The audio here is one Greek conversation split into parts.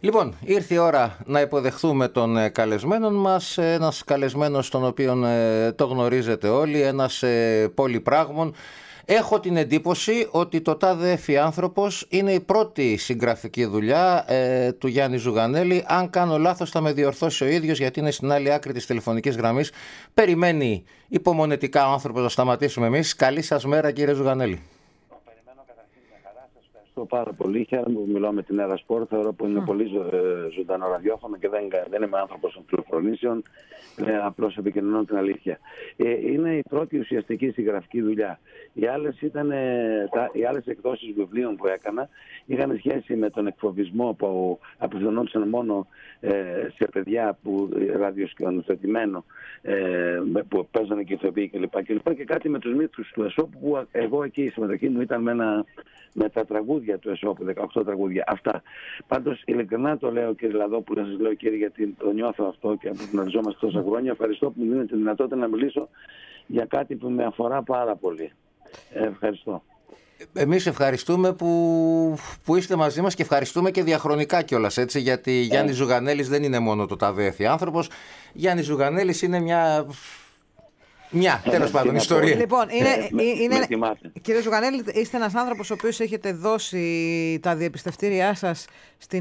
Λοιπόν, ήρθε η ώρα να υποδεχθούμε τον ε, καλεσμένο μας, ένας καλεσμένος τον οποίο ε, το γνωρίζετε όλοι, ένας ε, πολυπράγμων. Έχω την εντύπωση ότι το τάδε άνθρωπος είναι η πρώτη συγγραφική δουλειά του Γιάννη Ζουγανέλη. Αν κάνω λάθος θα με διορθώσει ο ίδιος γιατί είναι στην άλλη άκρη της τηλεφωνικής γραμμής. Περιμένει υπομονετικά ο άνθρωπος να σταματήσουμε εμείς. Καλή σας μέρα κύριε Ζουγανέλη πάρα πολύ. Χαίρομαι που μιλάω με την Έρα Σπορ. Θεωρώ που είναι πολύ ζω, ε, ζωντανό ραδιόφωνο και δεν, δεν είμαι άνθρωπος των πληροφορήσεων. Ε, Απλώ επικοινωνώ την αλήθεια. Ε, είναι η πρώτη ουσιαστική συγγραφική δουλειά. Οι άλλες οι άλλες εκδόσεις βιβλίων που έκανα είχαν σχέση με τον εκφοβισμό που απευθυνόντουσαν μόνο ε, σε παιδιά που ραδιοσκονοθετημένο ε, που παίζανε και ηθοποιοί κλπ. Και, και, και κάτι με τους μύθους του Εσώπου που εγώ εκεί η συμμετοχή μου ήταν με, ένα, με τα τραγούδια του Εσώπου, 18 τραγούδια. Αυτά. Πάντως ειλικρινά το λέω κύριε Λαδόπουλο, σας λέω κύριε γιατί το νιώθω αυτό και αναζόμαστε τόσα χρόνια. Ευχαριστώ που μου δίνετε τη δυνατότητα να μιλήσω για κάτι που με αφορά πάρα πολύ. Ε, ευχαριστώ. Εμείς ευχαριστούμε που, που είστε μαζί μας και ευχαριστούμε και διαχρονικά κιόλας έτσι γιατί ε. Γιάννης Ζουγανέλης δεν είναι μόνο το ταβέθι άνθρωπος Γιάννης Ζουγανέλης είναι μια μια τέλος πάντων ιστορία. Λοιπόν, είναι, ε, είναι, κύριε Ζουγανέλη, είστε ένας άνθρωπος ο οποίος έχετε δώσει τα διεπιστευτήριά σας ε,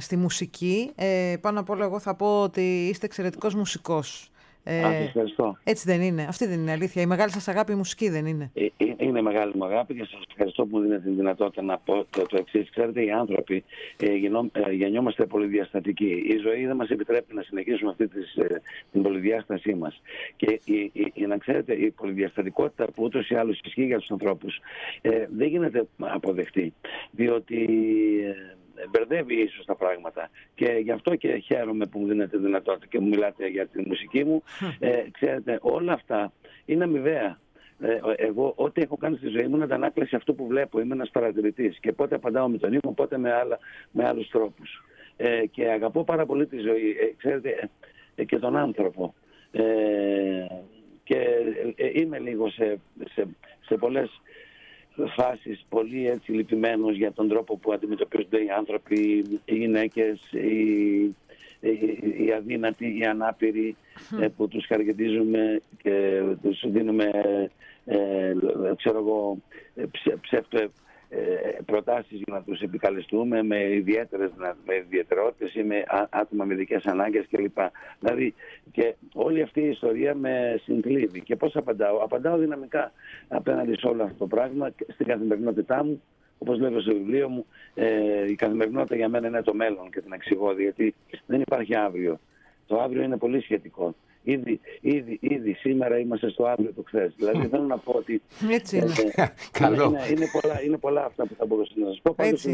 στη μουσική. Ε, πάνω απ' όλα, εγώ θα πω ότι είστε εξαιρετικός μουσικός. Ε, ευχαριστώ. Έτσι δεν είναι. Αυτή δεν είναι αλήθεια. Η μεγάλη σας αγάπη η μουσική δεν είναι. Ε, ε, είναι μεγάλη μου αγάπη και σας ευχαριστώ που μου δίνετε την δυνατότητα να πω το, το εξής. Ξέρετε, οι άνθρωποι ε, γεννό, ε, γεννιόμαστε πολυδιαστατικοί. Η ζωή δεν μας επιτρέπει να συνεχίσουμε αυτή της, ε, την πολυδιάστασή μας. Και η, η, η, να ξέρετε, η πολυδιαστατικότητα που ούτως ή άλλως ισχύει για τους ανθρώπους ε, δεν γίνεται αποδεκτή. Διότι μπερδεύει ίσως τα πράγματα. Και γι' αυτό και χαίρομαι που μου δίνετε δυνατότητα και μου μιλάτε για τη μουσική μου. Ε, ξέρετε, όλα αυτά είναι αμοιβαία. Ε, εγώ, ό,τι έχω κάνει στη ζωή μου είναι αντανάκλαση αυτού που βλέπω. Είμαι ένας παρατηρητής. Και πότε απαντάω με τον ύμο, πότε με, άλλα, με άλλους τρόπους. Ε, και αγαπώ πάρα πολύ τη ζωή. Ε, ξέρετε, ε, και τον άνθρωπο. Ε, και ε, είμαι λίγο σε, σε, σε πολλές φάσεις πολύ έτσι λυπημένος για τον τρόπο που αντιμετωπίζονται οι άνθρωποι, οι γυναίκες, οι, οι, αδύνατοι, οι ανάπηροι ε, που τους χαρακτηρίζουμε και τους δίνουμε ε, ξέρω εγώ, ψεύτο ε, προτάσεις για να τους επικαλεστούμε με ιδιαίτερες με ιδιαιτερότητες ή με άτομα με δικές ανάγκες κλπ. Δηλαδή και όλη αυτή η ιστορία με συγκλείβει. Και πώς απαντάω. Απαντάω δυναμικά απέναντι σε όλο αυτό το πράγμα στην καθημερινότητά μου. Όπως λέω στο βιβλίο μου, ε, η καθημερινότητα για μένα είναι το μέλλον και την εξηγώ, γιατί δεν υπάρχει αύριο. Το αύριο είναι πολύ σχετικό. Ήδη, ήδη, ήδη σήμερα είμαστε στο αύριο το χθες. Δηλαδή θέλω να πω ότι. Έτσι είναι. Ε, Καλό. Είναι, είναι, πολλά, είναι πολλά αυτά που θα μπορούσα να σας πω. Πάντως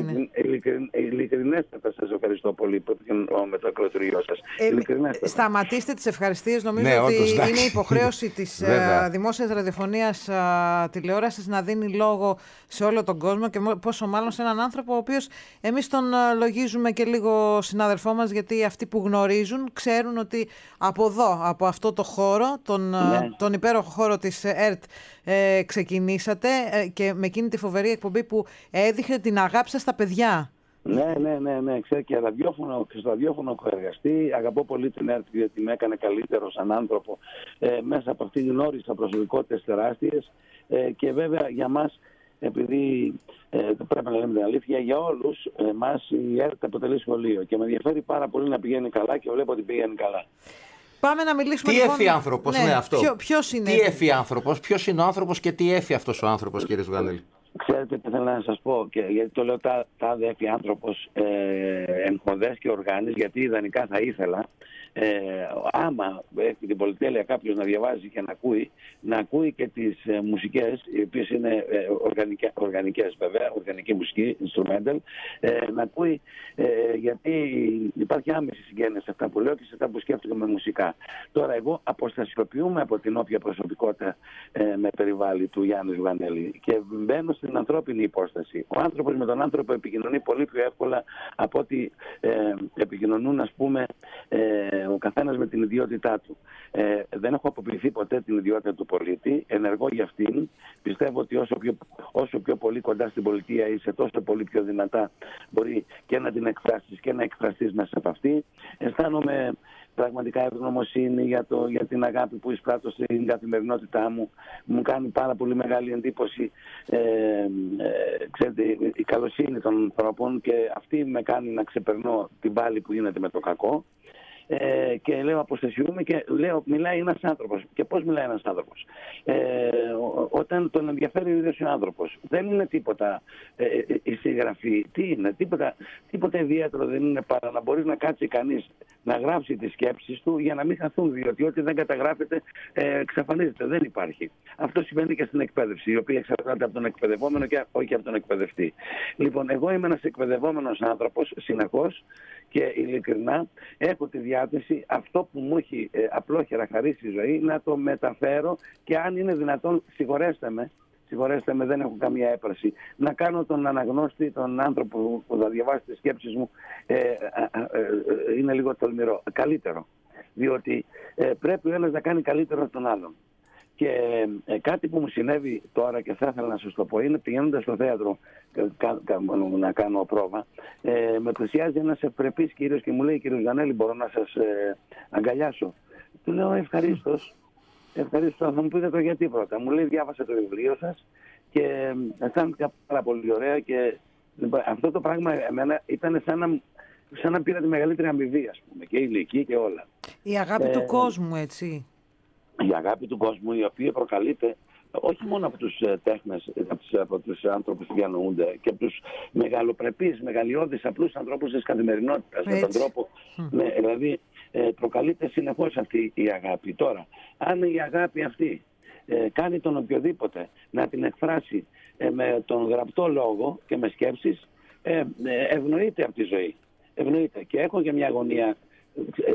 ειλικρινέστατα σας ευχαριστώ πολύ που επικοινωνώ με το ακροτηριό σας. Ε, σταματήστε τις ευχαριστίες. Νομίζω ναι, ότι όντως, είναι υποχρέωση της ε, δημόσιας ραδιοφωνίας τηλεόρασης να δίνει λόγο σε όλο τον κόσμο και πόσο μάλλον σε έναν άνθρωπο ο οποίος εμείς τον λογίζουμε και λίγο συνάδελφό μας γιατί αυτοί που γνωρίζουν ξέρουν ότι από εδώ, από από αυτό το χώρο, τον, ναι. τον υπέροχο χώρο της ΕΡΤ ε, ξεκινήσατε ε, και με εκείνη τη φοβερή εκπομπή που έδειχνε την αγάπη σας στα παιδιά. Ναι, ναι, ναι, ναι. Ξέρω και ραδιόφωνο, στο ραδιόφωνο έχω εργαστεί. Αγαπώ πολύ την ΕΡΤ γιατί με έκανε καλύτερο σαν άνθρωπο. Ε, μέσα από αυτή την γνώρισα προσωπικότητες τεράστιες. Ε, και βέβαια για μας επειδή ε, πρέπει να λέμε την αλήθεια, για όλους εμά η ΕΡΤ αποτελεί σχολείο και με ενδιαφέρει πάρα πολύ να πηγαίνει καλά και βλέπω ότι πηγαίνει καλά. Πάμε να μιλήσουμε τι λοιπόν... έφη άνθρωπος, ναι, ναι, αυτό. Ποιο, ποιος είναι. Τι έφη; άνθρωπος, ποιος είναι ο άνθρωπος και τι έφη αυτός ο άνθρωπος, κύριε Ζουγανέλη. Ξέρετε τι θέλω να σας πω, και γιατί το λέω τα, τα έφη άνθρωπος ε, εμχοδέ και οργάνη, γιατί ιδανικά θα ήθελα ε, άμα έχει την πολυτέλεια κάποιος να διαβάζει και να ακούει, να ακούει και τις ε, μουσικές, οι οποίες είναι ε, οργανικές, οργανικές βέβαια, οργανική μουσική, instrumental, ε, να ακούει ε, γιατί υπάρχει άμεση συγγένεια σε αυτά που λέω και σε αυτά που σκέφτομαι με μουσικά. Τώρα εγώ αποστασιοποιούμε από την όποια προσωπικότητα ε, με περιβάλλει του Γιάννης Βανέλη και μπαίνω στην ανθρώπινη υπόσταση. Ο άνθρωπος με τον άνθρωπο επικοινωνεί πολύ πιο εύκολα από ότι ε, επικοινωνούν ας πούμε ε, ο καθένας με την ιδιότητά του. Ε, δεν έχω αποποιηθεί ποτέ την ιδιότητα του πολίτη, ενεργώ για αυτήν. Πιστεύω ότι όσο πιο, όσο πιο πολύ κοντά στην πολιτεία είσαι, τόσο πολύ πιο δυνατά μπορεί και να την εκφράσεις και να εκφραστείς μέσα από αυτή. Αισθάνομαι πραγματικά ευγνωμοσύνη για, το, για την αγάπη που εισπράττω στην καθημερινότητά μου. Μου κάνει πάρα πολύ μεγάλη εντύπωση ε, ε, ξέρετε, η καλοσύνη των ανθρώπων και αυτή με κάνει να ξεπερνώ την πάλη που γίνεται με το κακό ε, και λέω αποστασιούμε και λέω μιλάει ένας άνθρωπος. Και πώς μιλάει ένας άνθρωπος; Ε, όταν τον ενδιαφέρει ο ίδιος ο άνθρωπος. Δεν είναι τίποτα ε, ε, η συγγραφή. Τι είναι, τίποτα, τίποτα ιδιαίτερο δεν είναι παρά να μπορεί να κάτσει κανείς να γράψει τις σκέψεις του για να μην χαθούν διότι ό,τι δεν καταγράφεται ε, εξαφανίζεται. Δεν υπάρχει. Αυτό σημαίνει και στην εκπαίδευση η οποία εξαρτάται από τον εκπαιδευόμενο και όχι από τον εκπαιδευτή. Λοιπόν, εγώ είμαι ένας εκπαιδευόμενος άνθρωπος συνεχώς και ειλικρινά έχω τη διάθεση αυτό που μου έχει ε, απλόχερα χαρίσει η ζωή να το μεταφέρω και αν είναι δυνατόν συγχωρέστε με συγχωρέστε με, δεν έχω καμία έπραση. Να κάνω τον αναγνώστη, τον άνθρωπο που θα διαβάσει τις σκέψεις μου, ε, ε, ε, είναι λίγο τολμηρό. Καλύτερο. Διότι πρέπει ο ένας να κάνει καλύτερο τον άλλον. Και ε, κάτι που μου συνέβη τώρα και θα ήθελα να σας το πω είναι πηγαίνοντας στο θέατρο να κάνω πρόβα ε, με πλησιάζει ένας ευπρεπής κύριος και μου λέει κύριος Γανέλη μπορώ να σας ε, αγκαλιάσω. Του λέω ευχαρίστως. Ευχαριστώ. Θα μου πείτε το γιατί πρώτα. Μου λέει διάβασα το βιβλίο σας και αισθάνθηκα πάρα πολύ ωραία και αυτό το πράγμα εμένα ήταν σαν να, σαν να πήρα τη μεγαλύτερη αμοιβή ας πούμε και ηλική και όλα. Η αγάπη του ε, κόσμου έτσι η αγάπη του κόσμου η οποία προκαλείται όχι μόνο από τους ε, τέχνες, από τους, από τους άνθρωπους που διανοούνται και από τους μεγαλοπρεπείς, μεγαλειώδεις, απλούς ανθρώπους της καθημερινότητας με τον τρόπο, ναι, δηλαδή ε, προκαλείται συνεχώς αυτή η αγάπη. Τώρα, αν η αγάπη αυτή ε, κάνει τον οποιοδήποτε να την εκφράσει με τον γραπτό λόγο και με σκέψεις, ευνοείται από τη ζωή. Ευνοείται. Και έχω και μια αγωνία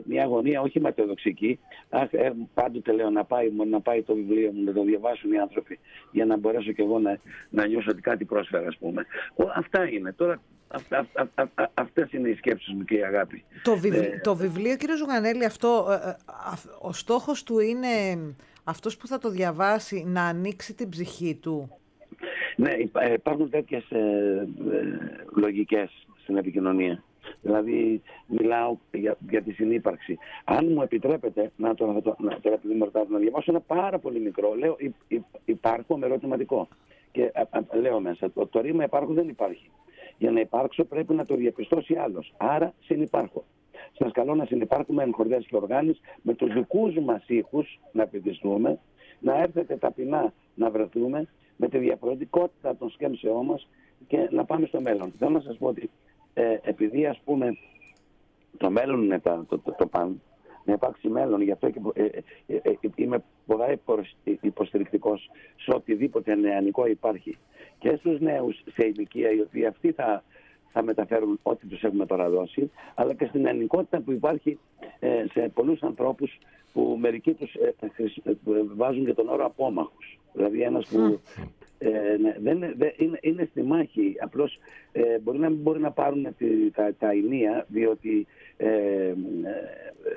μια αγωνία όχι ματαιοδοξική. Ε, πάντοτε λέω να πάει, να πάει το βιβλίο μου, να το διαβάσουν οι άνθρωποι για να μπορέσω και εγώ να, να νιώσω ότι κάτι πρόσφερα, ας πούμε. αυτά είναι. Τώρα Αυτά, αυ, αυτές είναι οι σκέψεις μου και η αγάπη. Το, ε, το βιβλίο, κύριε Ζουγανέλη, αυτό, ε, ο στόχος του είναι αυτός που θα το διαβάσει να ανοίξει την ψυχή του; Ναι, υπάρχουν τέτοιες ε, λογικές στην επικοινωνία. Δηλαδή, μιλάω για, για τη συνύπαρξη. Αν μου επιτρέπετε, να το, να, το, να, τώρα επειδή να διαβάσω ένα πάρα πολύ μικρό, λέω υπάρχω με ερωτηματικό. Και λέω μέσα, το, το ρήμα υπάρχω δεν υπάρχει. Για να υπάρξω πρέπει να το διαπιστώσει άλλος. Άρα συνυπάρχω. Σας καλώ να συνεπάρχουμε εν χορδέ και οργάνε με τους δικούς μας ήχους να επιτιστούμε, να έρθετε ταπεινά να βρεθούμε με τη διαφορετικότητα των σκέψεών μας και να πάμε στο μέλλον. Θέλω να σας πω ότι ε, επειδή ας πούμε το μέλλον είναι το, το, το, το παν, να υπάρξει μέλλον, γι' αυτό και ε, ε, ε, είμαι πολλά υποστηρικτικός σε οτιδήποτε νεανικό υπάρχει. Και στους νέους σε ηλικία οι οποίοι αυτοί θα, θα μεταφέρουν ό,τι τους έχουμε τώρα δώσει, αλλά και στην νεανικότητα που υπάρχει σε πολλούς ανθρώπους που μερικοί τους βάζουν και τον όρο απόμαχους. Δηλαδή ένας που ε, ναι, δεν, δεν, είναι, είναι στη μάχη. Απλώς ε, μπορεί να μην μπορεί να πάρουν τη, τα, τα ενία, διότι ε, ε,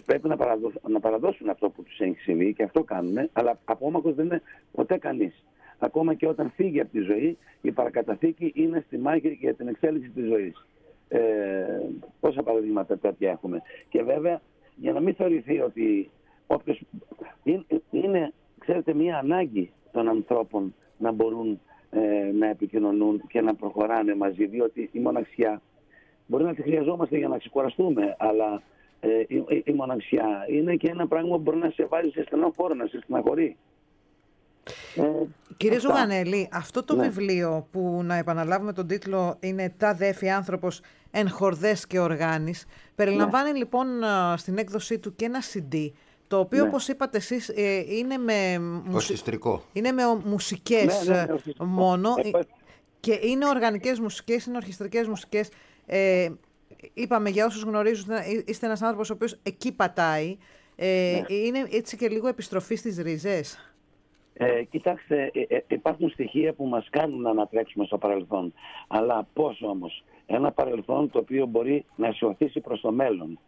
πρέπει να, να παραδώσουν αυτό που τους έχει συμβεί και αυτό κάνουν, αλλά απόμακρος δεν είναι ποτέ κανείς. Ακόμα και όταν φύγει από τη ζωή, η παρακαταθήκη είναι στη μάχη για την εξέλιξη της ζωής. Ε, πόσα παραδείγματα τέτοια έχουμε. Και βέβαια, για να μην θεωρηθεί ότι όποιος είναι, είναι ξέρετε, μια ανάγκη των ανθρώπων να μπορούν ε, να επικοινωνούν και να προχωράνε μαζί, διότι η μοναξιά μπορεί να τη χρειαζόμαστε για να ξεκουραστούμε, αλλά ε, η, η, μοναξιά είναι και ένα πράγμα που μπορεί να σε βάλει σε στενό χώρο, να σε στεναχωρεί. Ε, Κύριε Ζουγανέλη, αυτό το ναι. βιβλίο που να επαναλάβουμε τον τίτλο είναι «Τα δέφη άνθρωπος εν χορδές και οργάνης» περιλαμβάνει ναι. λοιπόν στην έκδοσή του και ένα CD το οποίο, ναι. όπως είπατε εσείς, ε, είναι με, είναι με μουσικές ναι, ναι, ε, μόνο ε, και είναι οργανικές μουσικές, είναι ορχιστρικές μουσικές. Ε, είπαμε για όσους γνωρίζουν, είστε ένας άνθρωπος ο οποίος εκεί πατάει. Ε, Είναι έτσι και λίγο επιστροφή στις ρίζες; Ε, κοιτάξτε, υπάρχουν στοιχεία που μας κάνουν να ανατρέξουμε στο παρελθόν. Αλλά πώς όμως; ένα παρελθόν το οποίο μπορεί να σε οθήσει προς το μέλλον.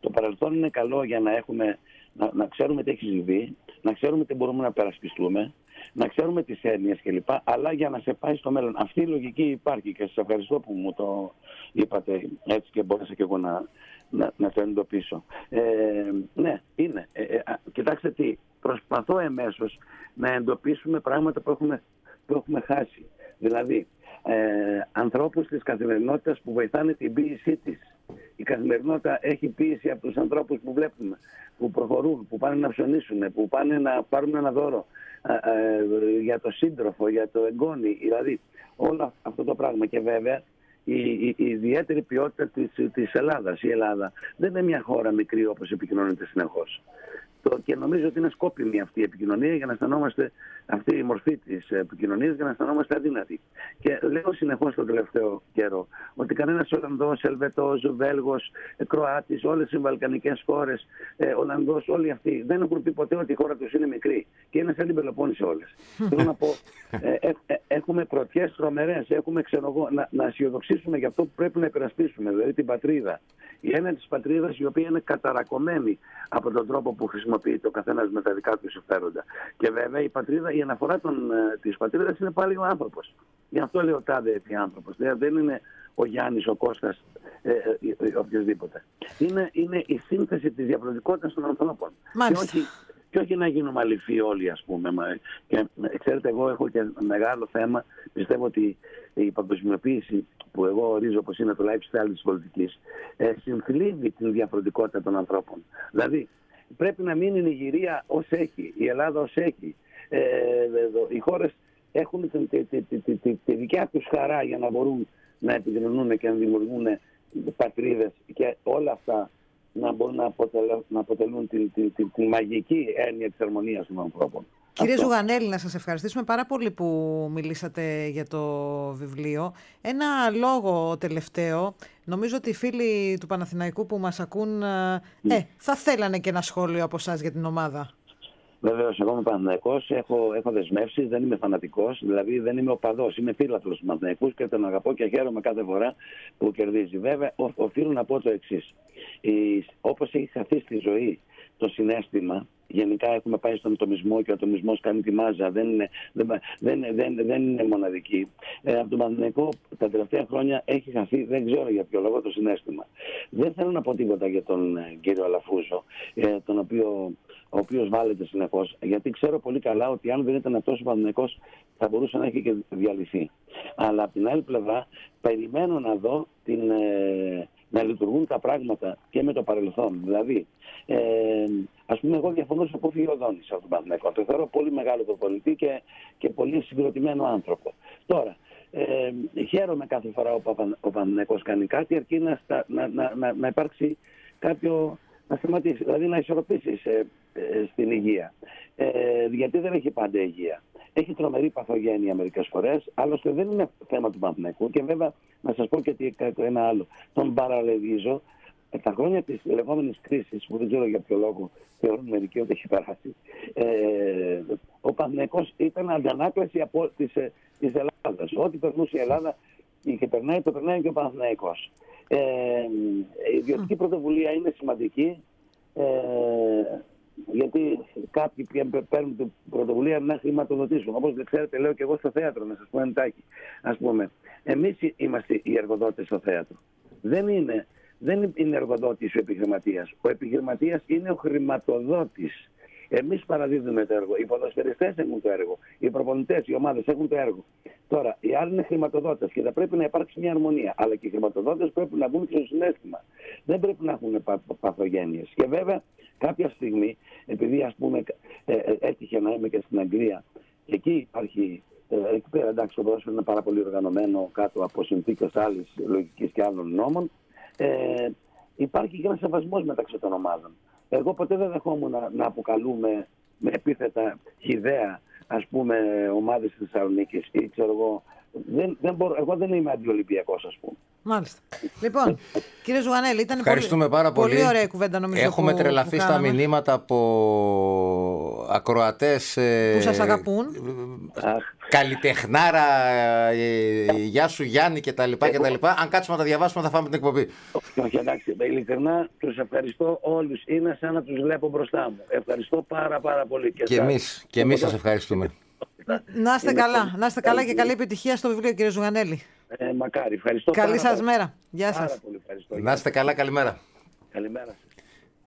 Το παρελθόν είναι καλό για να, έχουμε, να, να ξέρουμε τι έχει συμβεί, να ξέρουμε τι μπορούμε να περασπιστούμε, να ξέρουμε τις έννοιες κλπ. Αλλά για να σε πάει στο μέλλον. Αυτή η λογική υπάρχει και σας ευχαριστώ που μου το είπατε έτσι και μπόρεσα και εγώ να, να, να το εντοπίσω. Ε, ναι, είναι. Ε, ε, κοιτάξτε τι, προσπαθώ εμέσως να εντοπίσουμε πράγματα που έχουμε, που έχουμε χάσει. Δηλαδή, ε, ανθρώπους της καθημερινότητας που βοηθάνε την ποίησή της. Η καθημερινότητα έχει ποίηση από τους ανθρώπους που βλέπουμε, που προχωρούν, που πάνε να ψωνίσουν, που πάνε να πάρουν ένα δώρο ε, για το σύντροφο, για το εγγόνι, δηλαδή όλο αυτό το πράγμα. Και βέβαια η, η, η ιδιαίτερη ποιότητα της, της Ελλάδας. Η Ελλάδα δεν είναι μια χώρα μικρή όπως επικοινωνείται συνεχώς και νομίζω ότι είναι σκόπιμη αυτή η επικοινωνία για να αισθανόμαστε αυτή η μορφή της επικοινωνίας για να αισθανόμαστε αδύνατοι. Και λέω συνεχώς τον τελευταίο καιρό ότι κανένας Ολλανδός, Ελβετός, Βέλγος, Κροάτης, όλες οι Βαλκανικές χώρες, ε, Ολλανδός, όλοι αυτοί δεν έχουν πει ποτέ ότι η χώρα τους είναι μικρή και είναι σαν την Πελοπόννησο όλες. Θέλω να πω, ε, ε, ε έχουμε πρωτιές τρομερές, έχουμε ξέρω να, να αισιοδοξήσουμε για αυτό που πρέπει να υπερασπίσουμε, δηλαδή την πατρίδα. Η έννοια της πατρίδας η οποία είναι καταρακωμένη από τον τρόπο που χρησιμοποιούμε χρησιμοποιείται ο καθένας με τα δικά του συμφέροντα. Και βέβαια η πατρίδα, η αναφορά ε, της πατρίδας είναι πάλι ο άνθρωπος. Γι' αυτό λέω τάδε έτσι άνθρωπος. Δηλαδή δεν είναι ο Γιάννης, ο Κώστας, ε, ε, ε, οποιοδήποτε. Είναι, είναι η σύνθεση της διαφορετικότητα των ανθρώπων. Και όχι, και όχι να γίνουμε αληθοί όλοι, ας πούμε. Και, ξέρετε, εγώ έχω και μεγάλο θέμα. Πιστεύω ότι η παγκοσμιοποίηση που εγώ ορίζω όπως είναι το lifestyle της πολιτικής, ε, συμφιλίβει την διαφορετικότητα των ανθρώπων. Δηλαδή, πρέπει να μείνει η Νιγηρία ως έχει, η Ελλάδα ως έχει. Ε, οι χώρες έχουν τη, τη, τη, τη, δικιά τους χαρά για να μπορούν να επικοινωνούν και να δημιουργούν πατρίδες και όλα αυτά να μπορούν να αποτελούν, να αποτελούν τη, μαγική έννοια της αρμονίας των ανθρώπων. Κύριε Ζουγανέλη, να σας ευχαριστήσουμε πάρα πολύ που μιλήσατε για το βιβλίο. Ένα λόγο τελευταίο, νομίζω ότι οι φίλοι του Παναθηναϊκού που μας ακούν, ε, ναι. ε θα θέλανε και ένα σχόλιο από εσά για την ομάδα. Βεβαίως, εγώ είμαι Παναθυναϊκό, έχω, έχω δεσμεύσεις, δεν είμαι φανατικός, δηλαδή δεν είμαι οπαδός. Είμαι φίλαθλο του Παναθυναϊκού και τον αγαπώ και χαίρομαι κάθε φορά που κερδίζει. Βέβαια, οφείλω να πω το εξής. Όπως έχει χαθεί στη ζωή το συνέστημα Γενικά έχουμε πάει στον ατομισμό και ο ατομισμός κάνει τη μάζα, δεν είναι, δεν, δεν, δεν, δεν είναι μοναδική. Ε, από τον Παναθηναϊκό τα τελευταία χρόνια έχει χαθεί, δεν ξέρω για ποιο λόγο, το συνέστημα. Δεν θέλω να πω τίποτα για τον ε, κύριο Αλαφούζο, ε, τον οποίο, ο οποίος βάλετε συνεχώς, γιατί ξέρω πολύ καλά ότι αν δεν ήταν αυτός ο Παναθηναϊκός θα μπορούσε να έχει και διαλυθεί. Αλλά από την άλλη πλευρά περιμένω να δω την, ε, να λειτουργούν τα πράγματα και με το παρελθόν. Δηλαδή, ε, ας πούμε, εγώ διαφωνώ σε ο Οδόνη από τον Παναθηναϊκό. Το θεωρώ πολύ μεγάλο προπολιτή και, και πολύ συγκροτημένο άνθρωπο. Τώρα, ε, χαίρομαι κάθε φορά ο, ο Παναθηναϊκός κάνει κάτι, αρκεί να, να, να, να υπάρξει κάποιο να σταματήσει, δηλαδή να ισορροπήσεις ε, ε, στην υγεία. Ε, γιατί δεν έχει πάντα υγεία. Έχει τρομερή παθογένεια μερικές φορές. Άλλωστε δεν είναι θέμα του Παναθηναϊκού. Και βέβαια να σας πω και ένα άλλο. Τον παραλογίζω τα χρόνια της λεγόμενης κρίσης, που δεν ξέρω για ποιο λόγο θεωρούν μερικοί ότι έχει περάσει, ε, ο Παναθηναϊκός ήταν αντανάκλαση από της, ε, της Ελλάδας. Ό,τι περνούσε η Ελλάδα και περνάει, το περνάει και ο Παναθηναϊκός. Ε, η ιδιωτική πρωτοβουλία είναι σημαντική. Ε, γιατί κάποιοι παίρνουν την πρωτοβουλία να χρηματοδοτήσουν. Όπως δεν ξέρετε, λέω και εγώ στο θέατρο, να σας πω εντάκι. Α πούμε, εμείς είμαστε οι εργοδότες στο θέατρο. Δεν είναι, δεν είναι εργοδότης ο επιχειρηματίας. Ο επιχειρηματίας είναι ο χρηματοδότης. Εμείς παραδίδουμε το έργο. Οι ποδοσφαιριστές έχουν το έργο. Οι προπονητές, οι ομάδες έχουν το έργο. Τώρα, οι άλλοι είναι χρηματοδότες και θα πρέπει να υπάρξει μια αρμονία. Αλλά και οι χρηματοδότες πρέπει να μπουν στο συνέστημα. Δεν πρέπει να έχουν παθογένειες. Και βέβαια, κάποια στιγμή, επειδή ας πούμε ε, ε, έτυχε να είμαι και στην Αγγλία, εκεί υπάρχει ε, εκεί πέρα εντάξει το ποδόσφαιρο είναι πάρα πολύ οργανωμένο κάτω από συνθήκες άλλης λογικής και άλλων νόμων. Ε, υπάρχει και ένας σεβασμός μεταξύ των ομάδων. Εγώ ποτέ δεν δεχόμουν να, να αποκαλούμε με επίθετα χιδέα ας πούμε ομάδες της Θεσσαλονίκης ή ξέρω εγώ δεν, δεν μπορώ, εγώ δεν είμαι αντιολυμπιακός ας πούμε. Μάλιστα. Λοιπόν, κύριε Ζουγανέλη, ήταν Ευχαριστούμε πολύ, πάρα πολύ. πολύ ωραία κουβέντα νομίζω Έχουμε που, τρελαθεί που στα μηνύματα από ακροατές ε, που σας αγαπούν. Καλλιτεχνάρα, ε, γεια σου Γιάννη και τα λοιπά και τα λοιπά. Αν κάτσουμε να τα διαβάσουμε θα φάμε την εκπομπή. Όχι, εντάξει, ειλικρινά τους ευχαριστώ όλους. Είναι σαν να τους βλέπω μπροστά μου. Ευχαριστώ πάρα πάρα πολύ. Και, και εμείς, και εμείς σας ευχαριστούμε. Να είστε καλά, να είστε καλά και καλή επιτυχία στο βιβλίο κύριε Ζουγανέλη. Ε, μακάρι, ευχαριστώ Καλή σας μέρα. Γεια σας. Να είστε καλά, καλημέρα. Καλημέρα σας.